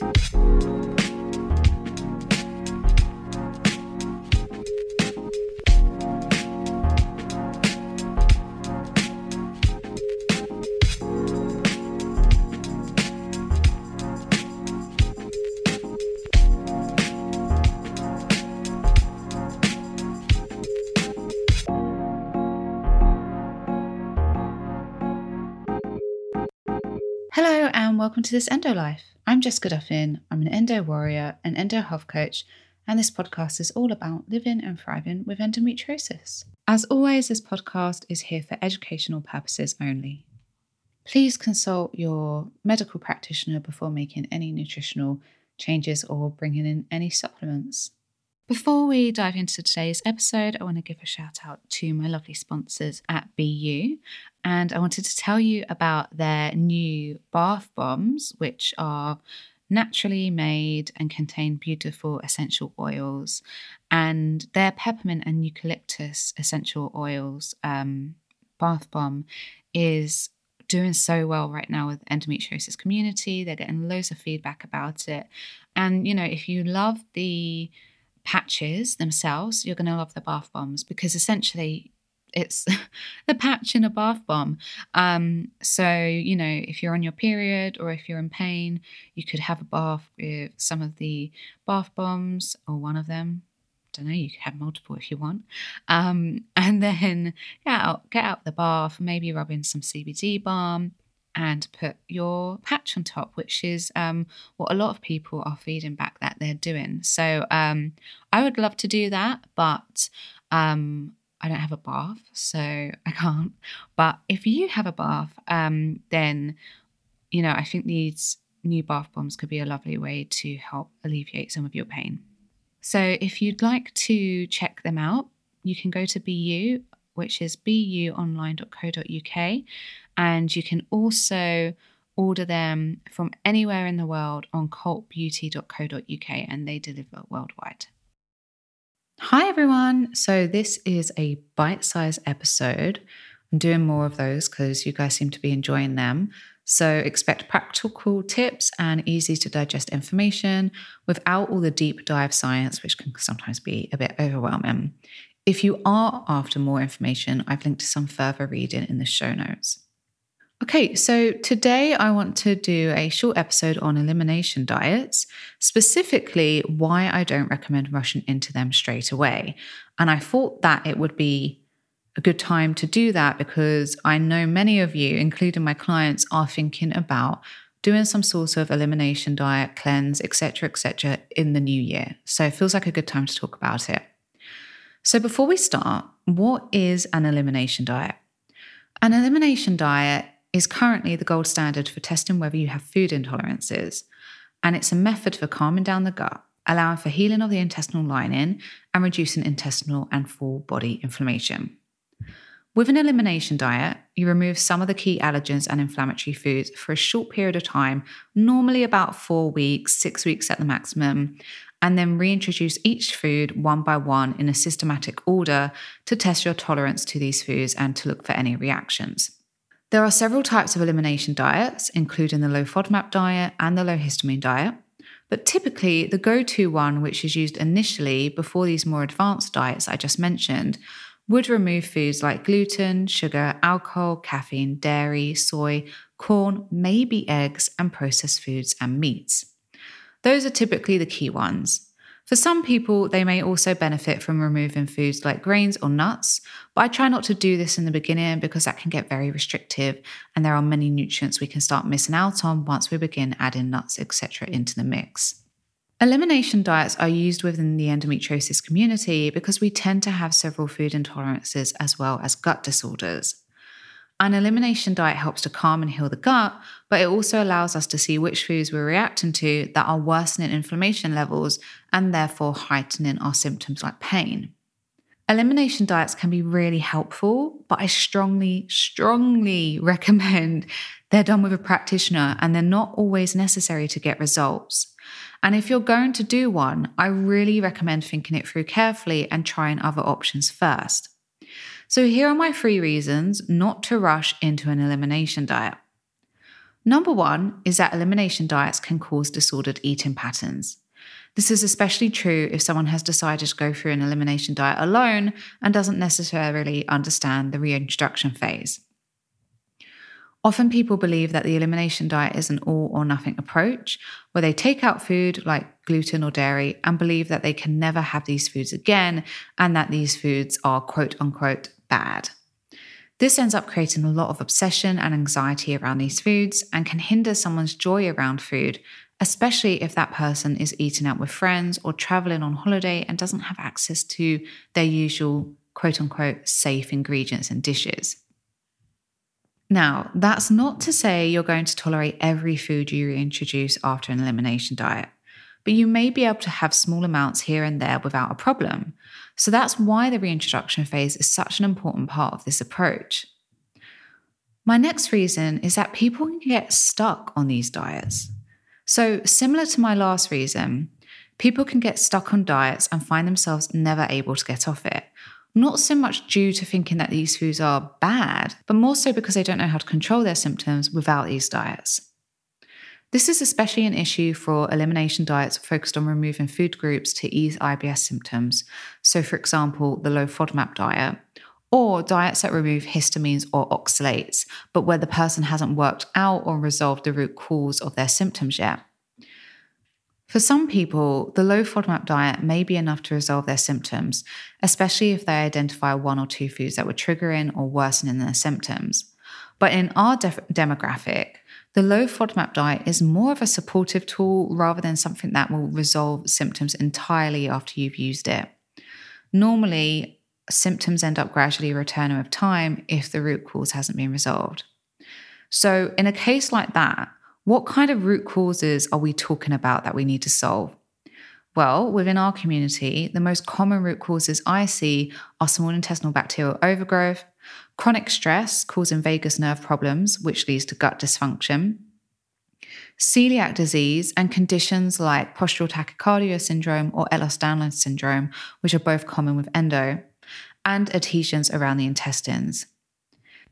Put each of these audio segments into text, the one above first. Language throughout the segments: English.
Hello and welcome to this Endo Life. I'm Jessica Duffin. I'm an endo warrior, an endo health coach, and this podcast is all about living and thriving with endometriosis. As always, this podcast is here for educational purposes only. Please consult your medical practitioner before making any nutritional changes or bringing in any supplements. Before we dive into today's episode, I want to give a shout out to my lovely sponsors at BU. And I wanted to tell you about their new bath bombs, which are naturally made and contain beautiful essential oils. And their peppermint and eucalyptus essential oils um, bath bomb is doing so well right now with endometriosis community. They're getting loads of feedback about it. And, you know, if you love the patches themselves, you're going to love the bath bombs because essentially it's the patch in a bath bomb. Um, so, you know, if you're on your period or if you're in pain, you could have a bath with some of the bath bombs or one of them. Don't know, you could have multiple if you want. Um, and then get out, get out the bath, maybe rub in some CBD balm and put your patch on top, which is um, what a lot of people are feeding back that they're doing. So um, I would love to do that, but um, I don't have a bath, so I can't. But if you have a bath, um, then you know I think these new bath bombs could be a lovely way to help alleviate some of your pain. So if you'd like to check them out, you can go to BU which is buonline.co.uk. And you can also order them from anywhere in the world on cultbeauty.co.uk and they deliver worldwide. Hi, everyone. So, this is a bite sized episode. I'm doing more of those because you guys seem to be enjoying them. So, expect practical tips and easy to digest information without all the deep dive science, which can sometimes be a bit overwhelming. If you are after more information, I've linked to some further reading in the show notes. Okay, so today I want to do a short episode on elimination diets, specifically why I don't recommend rushing into them straight away. And I thought that it would be a good time to do that because I know many of you, including my clients, are thinking about doing some sort of elimination diet, cleanse, etc., etc., in the new year. So it feels like a good time to talk about it. So, before we start, what is an elimination diet? An elimination diet is currently the gold standard for testing whether you have food intolerances, and it's a method for calming down the gut, allowing for healing of the intestinal lining, and reducing intestinal and full body inflammation. With an elimination diet, you remove some of the key allergens and inflammatory foods for a short period of time, normally about four weeks, six weeks at the maximum, and then reintroduce each food one by one in a systematic order to test your tolerance to these foods and to look for any reactions. There are several types of elimination diets, including the low FODMAP diet and the low histamine diet. But typically, the go to one, which is used initially before these more advanced diets I just mentioned, would remove foods like gluten, sugar, alcohol, caffeine, dairy, soy, corn, maybe eggs, and processed foods and meats. Those are typically the key ones. For some people, they may also benefit from removing foods like grains or nuts, but I try not to do this in the beginning because that can get very restrictive and there are many nutrients we can start missing out on once we begin adding nuts, etc., into the mix. Elimination diets are used within the endometriosis community because we tend to have several food intolerances as well as gut disorders. An elimination diet helps to calm and heal the gut, but it also allows us to see which foods we're reacting to that are worsening inflammation levels and therefore heightening our symptoms like pain. Elimination diets can be really helpful, but I strongly, strongly recommend they're done with a practitioner and they're not always necessary to get results. And if you're going to do one, I really recommend thinking it through carefully and trying other options first. So, here are my three reasons not to rush into an elimination diet. Number one is that elimination diets can cause disordered eating patterns. This is especially true if someone has decided to go through an elimination diet alone and doesn't necessarily understand the reintroduction phase. Often people believe that the elimination diet is an all or nothing approach, where they take out food like gluten or dairy and believe that they can never have these foods again and that these foods are quote unquote bad. This ends up creating a lot of obsession and anxiety around these foods and can hinder someone's joy around food, especially if that person is eating out with friends or traveling on holiday and doesn't have access to their usual quote unquote safe ingredients and dishes. Now, that's not to say you're going to tolerate every food you reintroduce after an elimination diet, but you may be able to have small amounts here and there without a problem. So that's why the reintroduction phase is such an important part of this approach. My next reason is that people can get stuck on these diets. So, similar to my last reason, people can get stuck on diets and find themselves never able to get off it not so much due to thinking that these foods are bad, but more so because they don't know how to control their symptoms without these diets. This is especially an issue for elimination diets focused on removing food groups to ease IBS symptoms. So, for example, the low FODMAP diet, or diets that remove histamines or oxalates, but where the person hasn't worked out or resolved the root cause of their symptoms yet. For some people, the low FODMAP diet may be enough to resolve their symptoms, especially if they identify one or two foods that were triggering or worsening their symptoms. But in our def- demographic, the low FODMAP diet is more of a supportive tool rather than something that will resolve symptoms entirely after you've used it. Normally, symptoms end up gradually returning with time if the root cause hasn't been resolved. So, in a case like that, what kind of root causes are we talking about that we need to solve? Well, within our community, the most common root causes I see are small intestinal bacterial overgrowth, chronic stress causing vagus nerve problems, which leads to gut dysfunction, celiac disease, and conditions like postural tachycardia syndrome or Ehlers-Danlos syndrome, which are both common with endo, and adhesions around the intestines.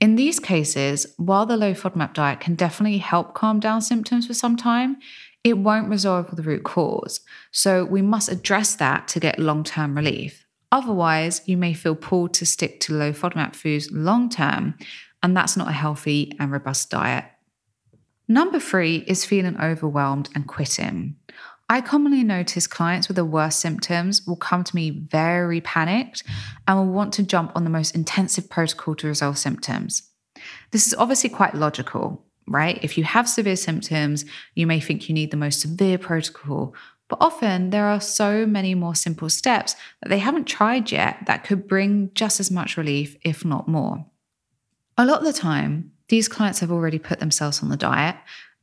In these cases, while the low FODMAP diet can definitely help calm down symptoms for some time, it won't resolve the root cause. So we must address that to get long term relief. Otherwise, you may feel pulled to stick to low FODMAP foods long term, and that's not a healthy and robust diet. Number three is feeling overwhelmed and quitting. I commonly notice clients with the worst symptoms will come to me very panicked and will want to jump on the most intensive protocol to resolve symptoms. This is obviously quite logical, right? If you have severe symptoms, you may think you need the most severe protocol, but often there are so many more simple steps that they haven't tried yet that could bring just as much relief, if not more. A lot of the time, these clients have already put themselves on the diet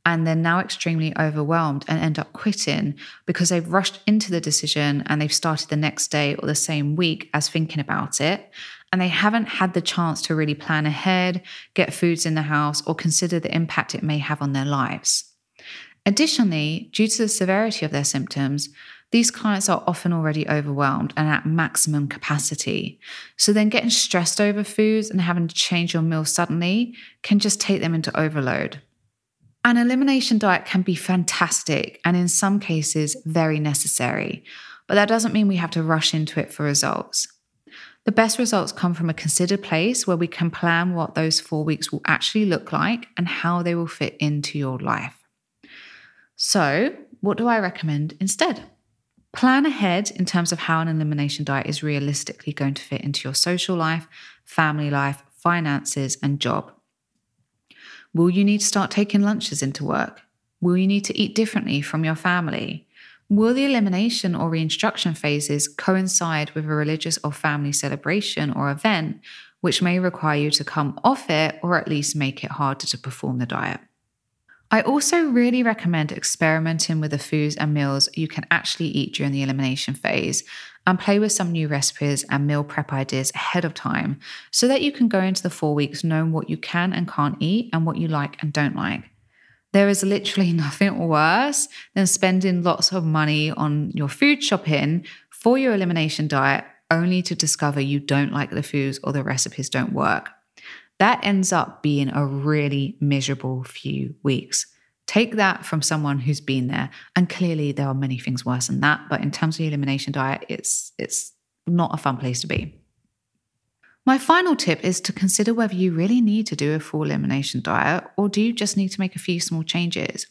and they're now extremely overwhelmed and end up quitting because they've rushed into the decision and they've started the next day or the same week as thinking about it. And they haven't had the chance to really plan ahead, get foods in the house, or consider the impact it may have on their lives. Additionally, due to the severity of their symptoms, these clients are often already overwhelmed and at maximum capacity. So then getting stressed over foods and having to change your meal suddenly can just take them into overload. An elimination diet can be fantastic and in some cases very necessary, but that doesn't mean we have to rush into it for results. The best results come from a considered place where we can plan what those four weeks will actually look like and how they will fit into your life. So, what do I recommend instead? Plan ahead in terms of how an elimination diet is realistically going to fit into your social life, family life, finances, and job. Will you need to start taking lunches into work? Will you need to eat differently from your family? Will the elimination or reintroduction phases coincide with a religious or family celebration or event, which may require you to come off it or at least make it harder to perform the diet? I also really recommend experimenting with the foods and meals you can actually eat during the elimination phase and play with some new recipes and meal prep ideas ahead of time so that you can go into the four weeks knowing what you can and can't eat and what you like and don't like. There is literally nothing worse than spending lots of money on your food shopping for your elimination diet only to discover you don't like the foods or the recipes don't work. That ends up being a really miserable few weeks. Take that from someone who's been there, and clearly there are many things worse than that. But in terms of the elimination diet, it's it's not a fun place to be. My final tip is to consider whether you really need to do a full elimination diet or do you just need to make a few small changes.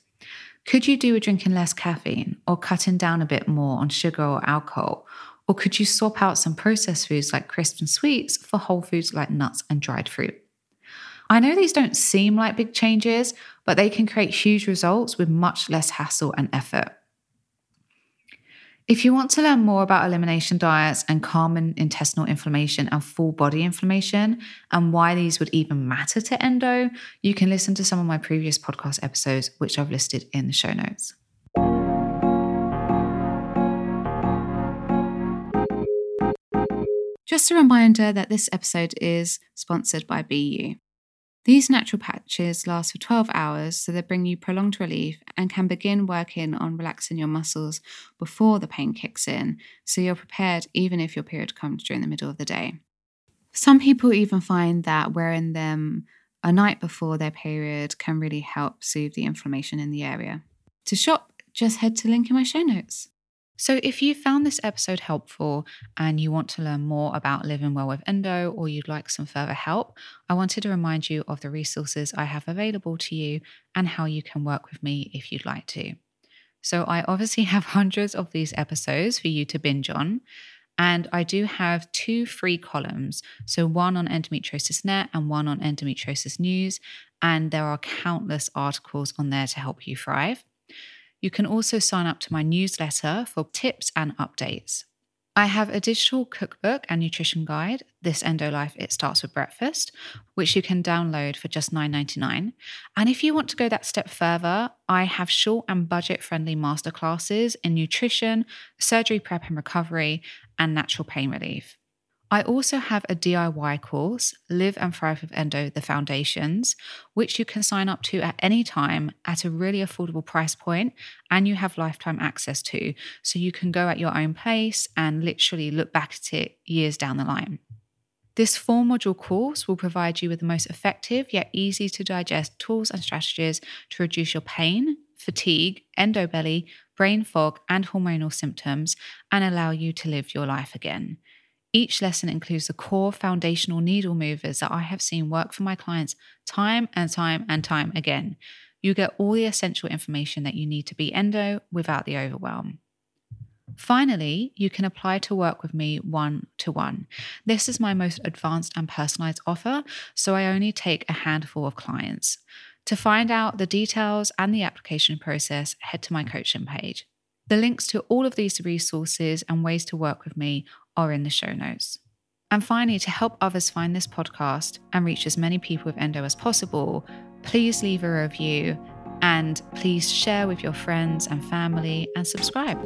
Could you do with drinking less caffeine or cutting down a bit more on sugar or alcohol? Or could you swap out some processed foods like crisps and sweets for whole foods like nuts and dried fruit? I know these don't seem like big changes, but they can create huge results with much less hassle and effort. If you want to learn more about elimination diets and common intestinal inflammation and full body inflammation and why these would even matter to endo, you can listen to some of my previous podcast episodes, which I've listed in the show notes. Just a reminder that this episode is sponsored by BU. These natural patches last for 12 hours, so they bring you prolonged relief and can begin working on relaxing your muscles before the pain kicks in, so you're prepared even if your period comes during the middle of the day. Some people even find that wearing them a night before their period can really help soothe the inflammation in the area. To shop, just head to link in my show notes. So, if you found this episode helpful and you want to learn more about living well with endo or you'd like some further help, I wanted to remind you of the resources I have available to you and how you can work with me if you'd like to. So, I obviously have hundreds of these episodes for you to binge on. And I do have two free columns. So, one on Endometriosis Net and one on Endometriosis News. And there are countless articles on there to help you thrive. You can also sign up to my newsletter for tips and updates. I have a digital cookbook and nutrition guide, This Endo Life It Starts with Breakfast, which you can download for just $9.99. And if you want to go that step further, I have short and budget friendly masterclasses in nutrition, surgery prep and recovery, and natural pain relief. I also have a DIY course, Live and Thrive with Endo, the Foundations, which you can sign up to at any time at a really affordable price point and you have lifetime access to. So you can go at your own pace and literally look back at it years down the line. This four module course will provide you with the most effective yet easy to digest tools and strategies to reduce your pain, fatigue, endo belly, brain fog, and hormonal symptoms and allow you to live your life again. Each lesson includes the core foundational needle movers that I have seen work for my clients time and time and time again. You get all the essential information that you need to be endo without the overwhelm. Finally, you can apply to work with me one to one. This is my most advanced and personalized offer, so I only take a handful of clients. To find out the details and the application process, head to my coaching page. The links to all of these resources and ways to work with me are in the show notes. And finally, to help others find this podcast and reach as many people with endo as possible, please leave a review and please share with your friends and family and subscribe.